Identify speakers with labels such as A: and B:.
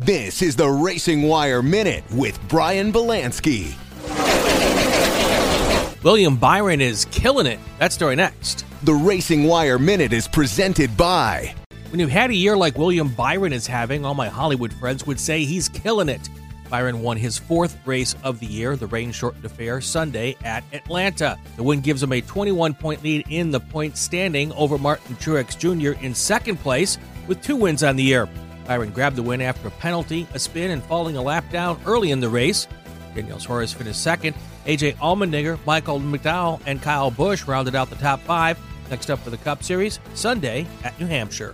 A: This is the Racing Wire Minute with Brian Belansky.
B: William Byron is killing it. That story next.
A: The Racing Wire Minute is presented by.
B: When you've had a year like William Byron is having, all my Hollywood friends would say he's killing it. Byron won his fourth race of the year, the rain shortened affair, Sunday at Atlanta. The win gives him a 21 point lead in the point standing over Martin Truex Jr. in second place with two wins on the year. Byron grabbed the win after a penalty, a spin, and falling a lap down early in the race. Daniel Suarez finished second. AJ Allmendinger, Michael McDowell, and Kyle Busch rounded out the top five. Next up for the Cup Series, Sunday at New Hampshire.